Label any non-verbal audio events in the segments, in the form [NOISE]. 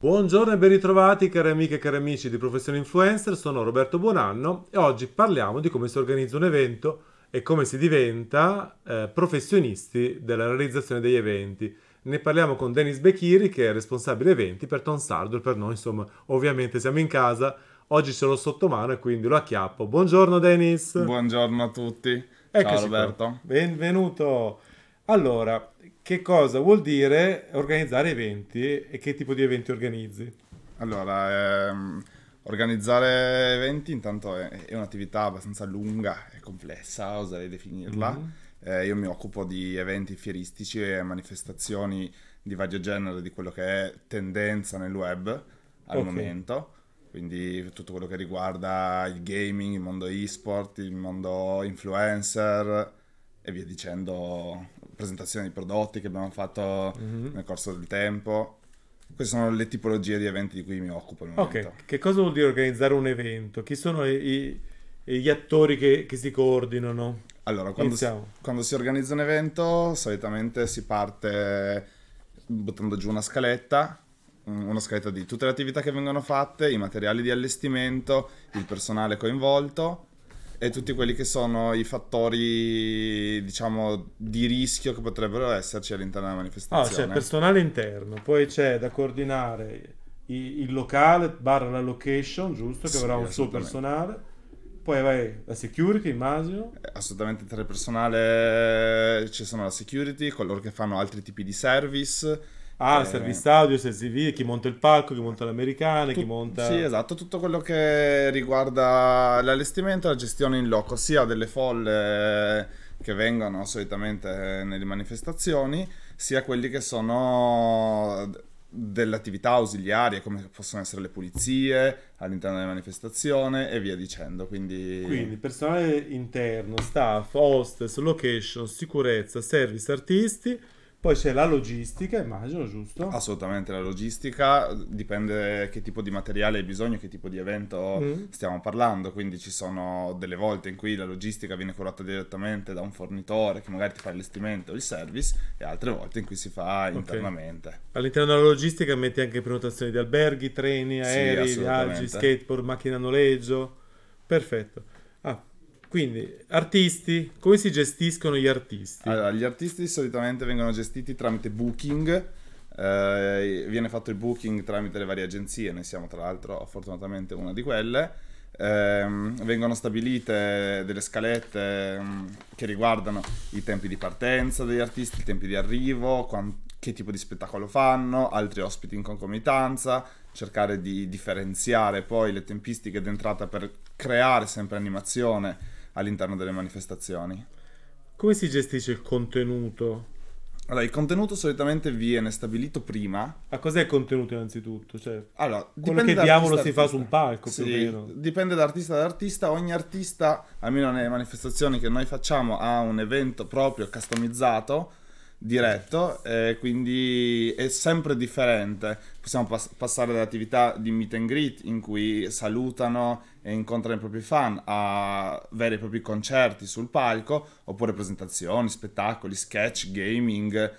Buongiorno e ben ritrovati cari amiche e cari amici di Professione Influencer, sono Roberto Buonanno e oggi parliamo di come si organizza un evento e come si diventa eh, professionisti della realizzazione degli eventi. Ne parliamo con Denis Bechiri che è responsabile eventi per Tom Sardo e per noi insomma ovviamente siamo in casa, oggi ce l'ho sotto mano e quindi lo acchiappo. Buongiorno Denis! Buongiorno a tutti, Eccoci ciao Roberto. qua. Benvenuto! Allora, che cosa vuol dire organizzare eventi e che tipo di eventi organizzi? Allora, ehm, organizzare eventi intanto è, è un'attività abbastanza lunga e complessa, oserei definirla. Mhm. Eh, io mi occupo di eventi fieristici e manifestazioni di vario genere di quello che è tendenza nel web al Ok. momento. Quindi tutto quello che riguarda il gaming, il mondo e-sport, il mondo influencer e via dicendo, presentazioni di prodotti che abbiamo fatto Mhm. nel corso del tempo. Queste sono le tipologie di eventi di cui mi occupo al momento. Ok, che cosa vuol dire organizzare un evento? Chi sono i- i- gli attori che, che si coordinano? Allora, quando si, quando si organizza un evento, solitamente si parte buttando giù una scaletta, un- una scaletta di tutte le attività che vengono fatte, i materiali di allestimento, il personale coinvolto e tutti quelli che sono i fattori, diciamo, di rischio che potrebbero esserci all'interno della Ah, c'è manifestazione. personale interno, poi c'è da coordinare il locale, barra la location, giusto, che Sì, avrà un suo personale. Poi vai la security, immagino. Assolutamente tra il personale ci sono la security, coloro che fanno altri tipi di service. Ah, Eh, service audio, service video, chi monta il palco, chi monta l'americana, chi Tut- monta... Sì, esatto, tutto quello che riguarda l'allestimento e la gestione in loco, sia delle folle che vengono solitamente nelle manifestazioni, sia quelli che sono delle attività ausiliarie, come possono essere le pulizie all'interno della manifestazione e via dicendo. Quindi, Quindi personale interno, staff, hostess, location, sicurezza, service, artisti. Poi c'è la logistica, immagino, giusto? Assolutamente la logistica, dipende che tipo di materiale hai bisogno, che tipo di evento Mm. stiamo parlando, quindi ci sono delle volte in cui la logistica viene curata direttamente da un fornitore che magari ti fa l'allestimento o il service e altre volte in cui si fa internamente. All'interno della logistica metti anche prenotazioni di alberghi, treni, Sì, aerei, assolutamente. viaggi, skateboard, macchine a noleggio. Perfetto. Quindi artisti, come si gestiscono gli artisti? Allora, gli artisti solitamente vengono gestiti tramite booking, eh, viene fatto il booking tramite le varie agenzie, noi siamo tra l'altro fortunatamente una di quelle. Ehm, vengono stabilite delle scalette mm, che riguardano i tempi di partenza degli artisti, i tempi di arrivo, quan- che tipo di spettacolo fanno, altri ospiti in concomitanza, cercare di differenziare poi le tempistiche d'entrata per creare sempre animazione all'interno delle manifestazioni. Come si gestisce il contenuto? Allora, il contenuto solitamente viene stabilito prima. A cos'è il contenuto innanzitutto? Cioè, Allora, quello che diavolo si fa su un palco, più o Sì, meno. dipende da artista ad artista. Ogni artista, almeno nelle manifestazioni che noi facciamo, ha un evento proprio customizzato, diretto, e quindi è sempre differente. Possiamo pass- passare da attività di meet and greet in cui salutano e incontrano i propri fan a veri e propri concerti sul palco, oppure presentazioni, spettacoli, sketch, gaming.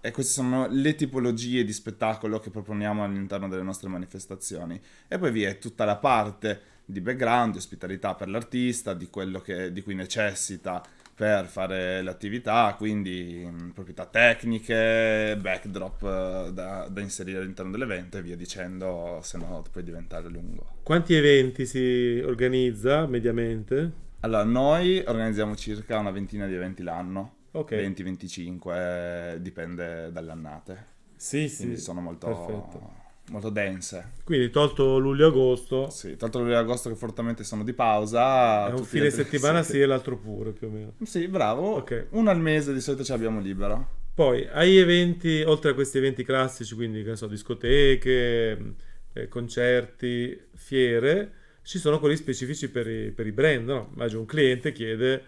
E queste sono le tipologie di spettacolo che proponiamo all'interno delle nostre manifestazioni. E poi vi è tutta la parte di background, di ospitalità per l'artista, di quello che- di cui necessita per fare l'attività, quindi mh, proprietà tecniche, backdrop eh, da, da inserire all'interno dell'evento e via dicendo, se no puoi diventare lungo. Quanti eventi si organizza mediamente? Allora, noi organizziamo circa una ventina di eventi l'anno, Ok. 20-25, dipende dalle annate. Sì, sì. quindi sono molto, Perfetto. Molto dense. Quindi tolto luglio-agosto, Sì, tanto luglio e agosto che fortemente sono di pausa. è un fine settimana sì e l'altro pure più o meno. Sì, bravo. Ok. Uno al mese di solito ce l'abbiamo libero. Poi hai eventi, oltre a questi eventi classici, quindi che so, discoteche, eh, concerti, fiere, ci sono quelli specifici per i, per i brand, no? Immagino un cliente chiede,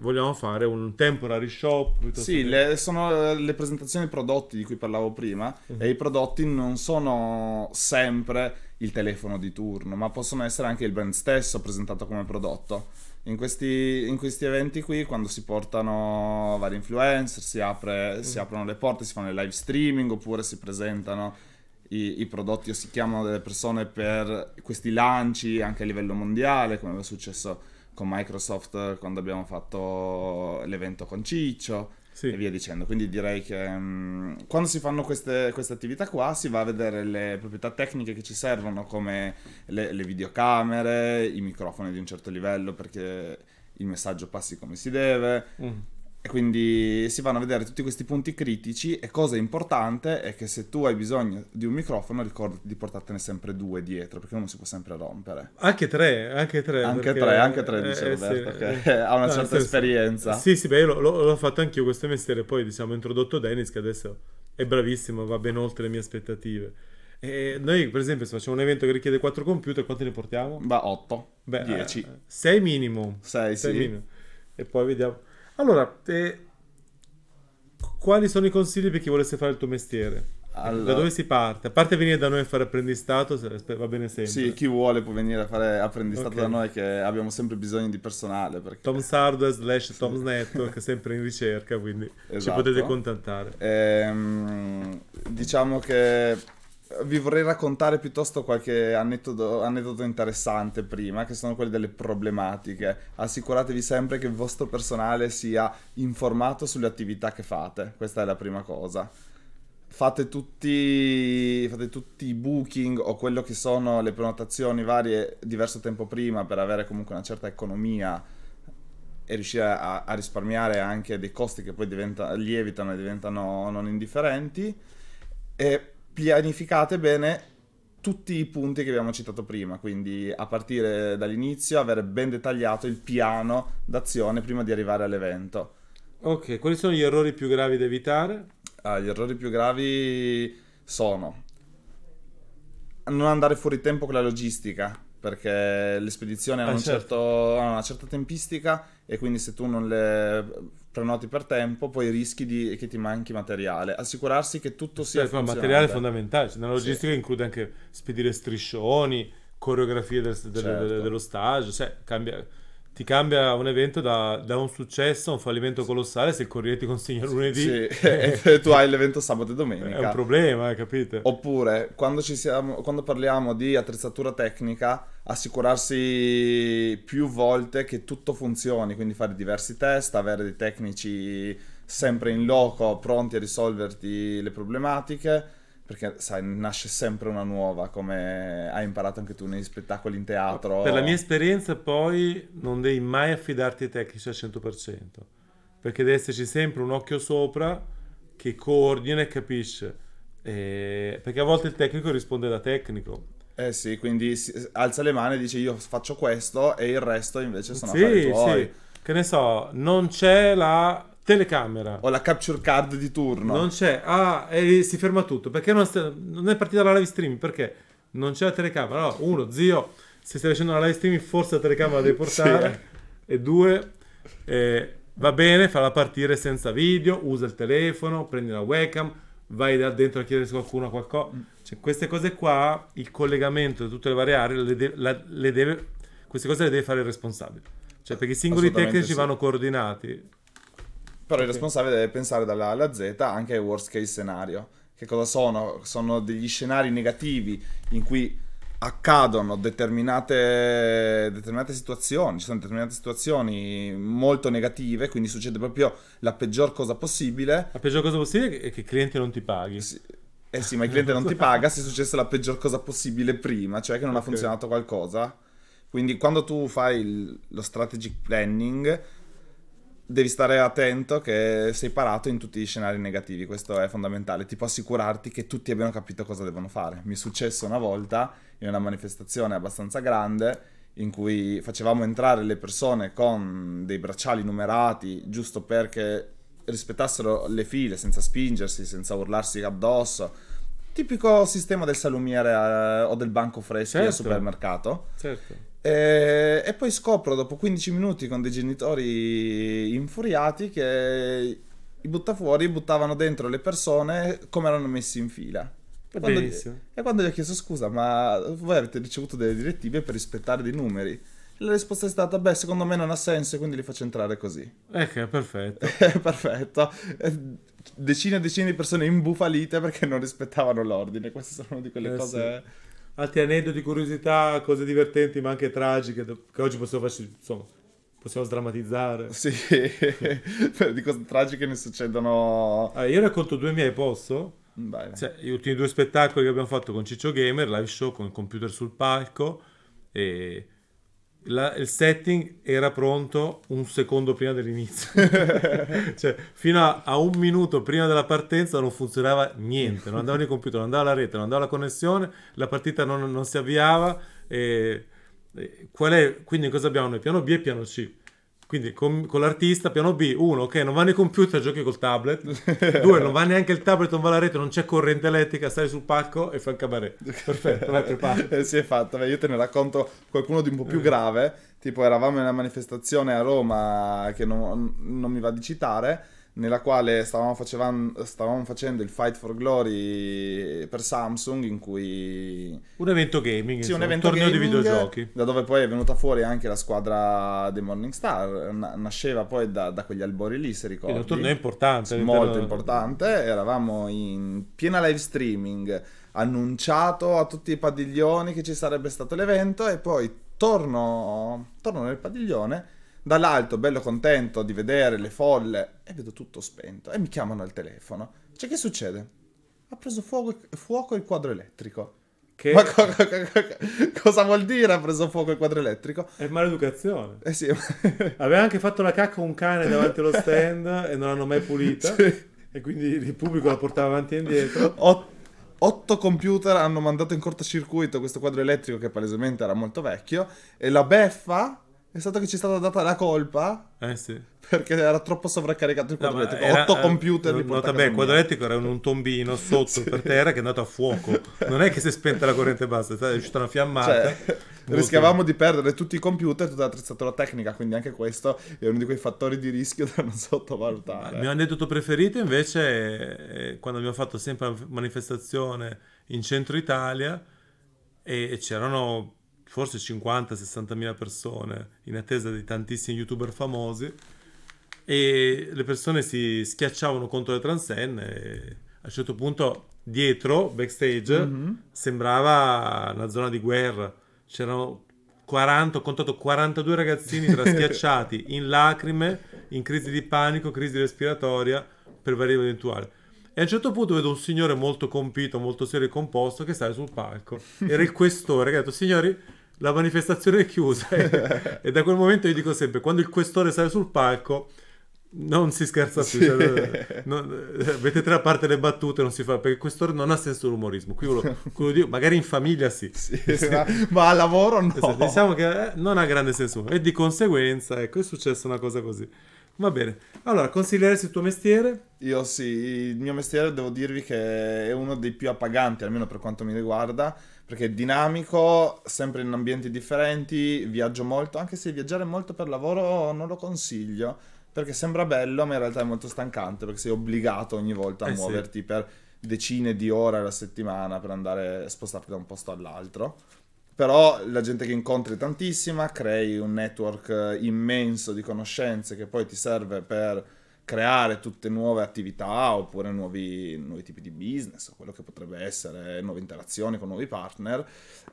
vogliamo fare un temporary shop, Sì, che- le- sono le presentazioni prodotti di cui parlavo prima Mhm. e i prodotti non sono sempre il telefono di turno, ma possono essere anche il brand stesso presentato come prodotto. In questi, in questi eventi qui, quando si portano vari influencer, si, apre- si Mhm. aprono le porte, si fanno le live streaming oppure si presentano i, i prodotti o si chiamano delle persone per questi lanci anche a livello mondiale, come è successo con Microsoft quando abbiamo fatto l'evento con Ciccio Sì. e via dicendo. Quindi direi che mm, quando si fanno queste, queste attività qua si va a vedere le proprietà tecniche che ci servono come le, le videocamere, i microfoni di un certo livello perché il messaggio passi come si deve. Mm. E quindi si vanno a vedere tutti questi punti critici e cosa importante è che se tu hai bisogno di un microfono ricordati di portartene sempre due dietro perché uno si può sempre rompere. Anche tre, anche tre. Anche tre, anche tre, dice eh, Roberto, sì, che eh. [LAUGHS] ha una No, certa nel senso- esperienza. Sì, sì, beh, io l'ho, l'ho- fatto anch'io questo mestiere, poi diciamo ho introdotto Dennis che adesso è bravissimo, va ben oltre le mie aspettative. E noi, per esempio, se facciamo un evento che richiede quattro computer, quanti ne portiamo? Va 8, Beh, 10, eh, sei minimo. 6, Sei sì. minimo. E poi vediamo. Allora, eh, quali sono i consigli per chi volesse fare il tuo mestiere? Allora- Da dove si parte? A parte venire da noi a fare apprendistato, va bene sempre. Sì, chi vuole può venire a fare apprendistato Ok. da noi che abbiamo sempre bisogno di personale perché Tom Sardo slash Tom's Network, sempre in ricerca, quindi ci Esatto. potete contattare. Ehm, diciamo che vi vorrei raccontare piuttosto qualche aneddoto, aneddoto interessante prima, che sono quelli delle problematiche. Assicuratevi sempre che il vostro personale sia informato sulle attività che fate, questa è la prima cosa. Fate tutti, fate tutti i booking o quello che sono le prenotazioni varie diverso tempo prima per avere comunque una certa economia e riuscire a, a risparmiare anche dei costi che poi diventa- lievitano e diventano non indifferenti e pianificate bene tutti i punti che abbiamo citato prima, quindi a partire dall'inizio avere ben dettagliato il piano d'azione prima di arrivare all'evento. Ok, quali sono gli errori più gravi da evitare? Ah, gli errori più gravi sono non andare fuori tempo con la logistica, perché le spedizioni hanno, Ah, un certo. certo- hanno una certa tempistica e quindi se tu non le prenoti per tempo poi rischi di- che ti manchi materiale. Assicurarsi che tutto sia il funzionante. materiale è fondamentale. Cioè, nella Sì. logistica include anche spedire striscioni, coreografie del- del- Certo. del- dello stage. Cioè, cambia- ti cambia un evento da, da un successo a un fallimento colossale se il corriere ti consegna lunedì. Sì, [LAUGHS] [LAUGHS] e tu hai l'evento sabato e domenica. È un problema, capite? Oppure, quando, ci siamo, quando parliamo di attrezzatura tecnica, assicurarsi più volte che tutto funzioni, quindi fare diversi test, avere dei tecnici sempre in loco pronti a risolverti le problematiche, perché sai, nasce sempre una nuova, come hai imparato anche tu negli spettacoli in teatro. Per la mia esperienza, poi, non devi mai affidarti ai tecnici al 100%, perché deve esserci sempre un occhio sopra che coordina e capisce. Eh, perché a volte il tecnico risponde da tecnico. Eh sì, quindi alza le mani e dice io faccio questo e il resto invece sono Sì, affari tuoi. sì. Che ne so, non c'è la telecamera. O la capture card di turno. Non c'è. Ah, e si ferma tutto. Perché non, sta- non è partita la live streaming? Perché non c'è la telecamera. No, uno, zio, se stai facendo una live streaming, forse la telecamera la devi [LAUGHS] portare. E due, eh, va bene, falla partire senza video, usa il telefono, prendi la webcam, vai da dentro a chiedere se qualcuno ha qualcosa. Cioè, queste cose qua, il collegamento di tutte le varie aree, le de- la- le deve, queste cose le deve fare il responsabile. Cioè, perché i singoli tecnici sì. vanno coordinati. Però il Ok. responsabile deve pensare dalla A alla Z anche ai worst case scenario. Che cosa sono? Sono degli scenari negativi in cui accadono determinate, determinate situazioni, ci sono determinate situazioni molto negative, quindi succede proprio la peggior cosa possibile. La peggior cosa possibile è che il cliente non ti paghi. Sì, Eh sì, ma il cliente non ti paga se è successa la peggior cosa possibile prima, cioè che non ha Ok. funzionato qualcosa. Quindi quando tu fai il- lo strategic planning devi stare attento che sei parato in tutti gli scenari negativi, questo è fondamentale. Ti può assicurarti che tutti abbiano capito cosa devono fare. Mi è successo una volta in una manifestazione abbastanza grande in cui facevamo entrare le persone con dei bracciali numerati giusto perché rispettassero le file senza spingersi, senza urlarsi addosso. Tipico sistema del salumiere eh, o del banco freschi al Certo. supermercato. Certo. E, e poi scopro dopo 15 minuti con dei genitori infuriati che i buttafuori buttavano dentro le persone come erano messi in fila. Quando- benissimo. e quando gli ho chiesto scusa, ma voi avete ricevuto delle direttive per rispettare dei numeri? La risposta è stata, beh, secondo me non ha senso, quindi li faccio entrare così. Ecco, perfetto. [LAUGHS] Perfetto. Eh, Decine e decine di persone imbufalite perché non rispettavano l'ordine. Queste sono una di quelle Eh, cose... Altri aneddoti, curiosità, cose divertenti ma anche tragiche che oggi possiamo farci, insomma, possiamo sdrammatizzare. [LAUGHS] Sì, [LAUGHS] di cose tragiche ne succedono... Ah, io racconto due miei, posso? Vai. Cioè, gli ultimi due spettacoli che abbiamo fatto con Ciccio Gamer, live show con il computer sul palco e la- il setting era pronto un secondo prima dell'inizio. [LAUGHS] cioè, fino a, a un minuto prima della partenza non funzionava niente, non andavano i computer, non andava la rete, non andava la connessione, la partita non, non si avviava. E, e qual è, quindi cosa abbiamo noi? Piano B e piano C. Quindi con, con l'artista, piano B, uno, ok, non vanno i computer, giochi col tablet. Due, non va neanche il tablet, non va la rete, non c'è corrente elettrica, stai sul palco e fai il cabaret. Perfetto, vai, prepara. [LAUGHS] Eh, si è fatta. Io te ne racconto qualcuno di un po' più grave. Tipo, eravamo in una manifestazione a Roma che non, non mi va di citare, nella quale stavamo, facevan- stavamo facendo il Fight for Glory per Samsung, in cui Un evento gaming, Sì, un insomma, evento torneo di gaming, videogiochi. Da dove poi è venuta fuori anche la squadra dei Morning Star. Na- nasceva poi da, da quegli albori lì, se ricordi. Quindi un torneo importante. molto importante. Eravamo in piena live streaming, annunciato a tutti i padiglioni che ci sarebbe stato l'evento e poi torno, torno nel padiglione. Dall'alto, bello contento di vedere le folle, e vedo tutto spento. E mi chiamano al telefono. Cioè, che succede? Ha preso fuoco, fuoco il quadro elettrico. Che Ma co- co- co- cosa vuol dire ha preso fuoco il quadro elettrico? è maleducazione. Eh sì, [LAUGHS] Aveva anche fatto la cacca un cane davanti allo stand e non l'hanno mai pulita. Sì. E quindi il pubblico la portava avanti e indietro. Ot- otto computer hanno mandato in cortocircuito questo quadro elettrico che palesemente era molto vecchio e la beffa è stato che ci è stata data la colpa Eh sì. perché era troppo sovraccaricato il No, quadro ma elettrico. era- Otto eh, computer li porta a bene, casa il quadro mia. elettrico era in un tombino sotto [LAUGHS] per terra che è andato a fuoco. Non è che si è spenta la corrente e basta, è uscita una fiammata. Cioè, rischiavamo di perdere tutti i computer, tutta l'attrezzatura tecnica, quindi anche questo è uno di quei fattori di rischio da non sottovalutare. Il mio aneddoto preferito invece è quando abbiamo fatto sempre una manifestazione in centro Italia e c'erano forse 50-60 mila persone in attesa di tantissimi youtuber famosi e le persone si schiacciavano contro le transenne e a un certo punto dietro, backstage, Mhm. sembrava una zona di guerra. C'erano 40, ho contato 42 ragazzini [LAUGHS] traschiacciati in lacrime, in crisi di panico, crisi respiratoria per varie eventuali. E a un certo punto vedo un signore molto compito, molto serio e composto che sale sul palco. Era il questore che ha detto, signori, la manifestazione è chiusa. [LAUGHS] e da quel momento io dico sempre, quando il questore sale sul palco, non si scherza più. Sì. Cioè, non- eh, mettete da parte le battute, non si fa, perché il questore non ha senso l'umorismo. Qui quello, quello dico, magari in famiglia sì. Sì, ma, ma al lavoro no. Esatto, Diciamo che eh, non ha grande senso e di conseguenza ecco è successa una cosa così. Va bene. Allora, consiglieresti il tuo mestiere? Io sì, il mio mestiere devo dirvi che è uno dei più appaganti, almeno per quanto mi riguarda, perché è dinamico, sempre in ambienti differenti, viaggio molto, anche se viaggiare molto per lavoro non lo consiglio, perché sembra bello, ma in realtà è molto stancante, perché sei obbligato ogni volta a Eh sì. muoverti per decine di ore alla settimana per andare a spostarti da un posto all'altro. Però la gente che incontri è tantissima, crei un network eh, immenso di conoscenze che poi ti serve per creare tutte nuove attività oppure nuovi, nuovi tipi di business quello che potrebbe essere nuove interazioni con nuovi partner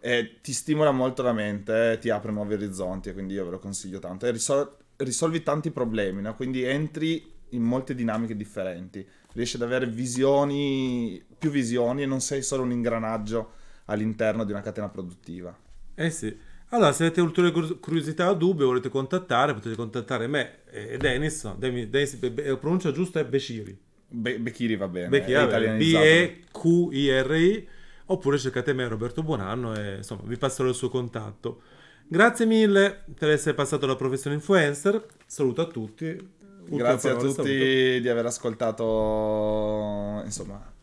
e ti stimola molto la mente, ti apre nuovi orizzonti e quindi io ve lo consiglio tanto e risol- risolvi tanti problemi, no? quindi entri in molte dinamiche differenti, riesci ad avere visioni, più visioni e non sei solo un ingranaggio all'interno di una catena produttiva. Eh sì. Allora, se avete ulteriori cur- curiosità o dubbi, volete contattare, potete contattare me e Dennis. Dennis, be- la pronuncia giusta è Beciri. Be- Becchiri va bene, italianizzato. B-E-Q-I-R-I. Oppure cercate me, Roberto Buonanno, e insomma vi passerò il suo contatto. Grazie mille per essere passato alla professione influencer. Saluto a tutti. Ultime Grazie a parole, tutti saluto. di aver ascoltato insomma,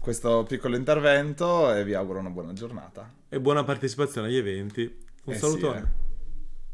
questo piccolo intervento e vi auguro una buona giornata. E buona partecipazione agli eventi. Un Eh sì, salutone. eh.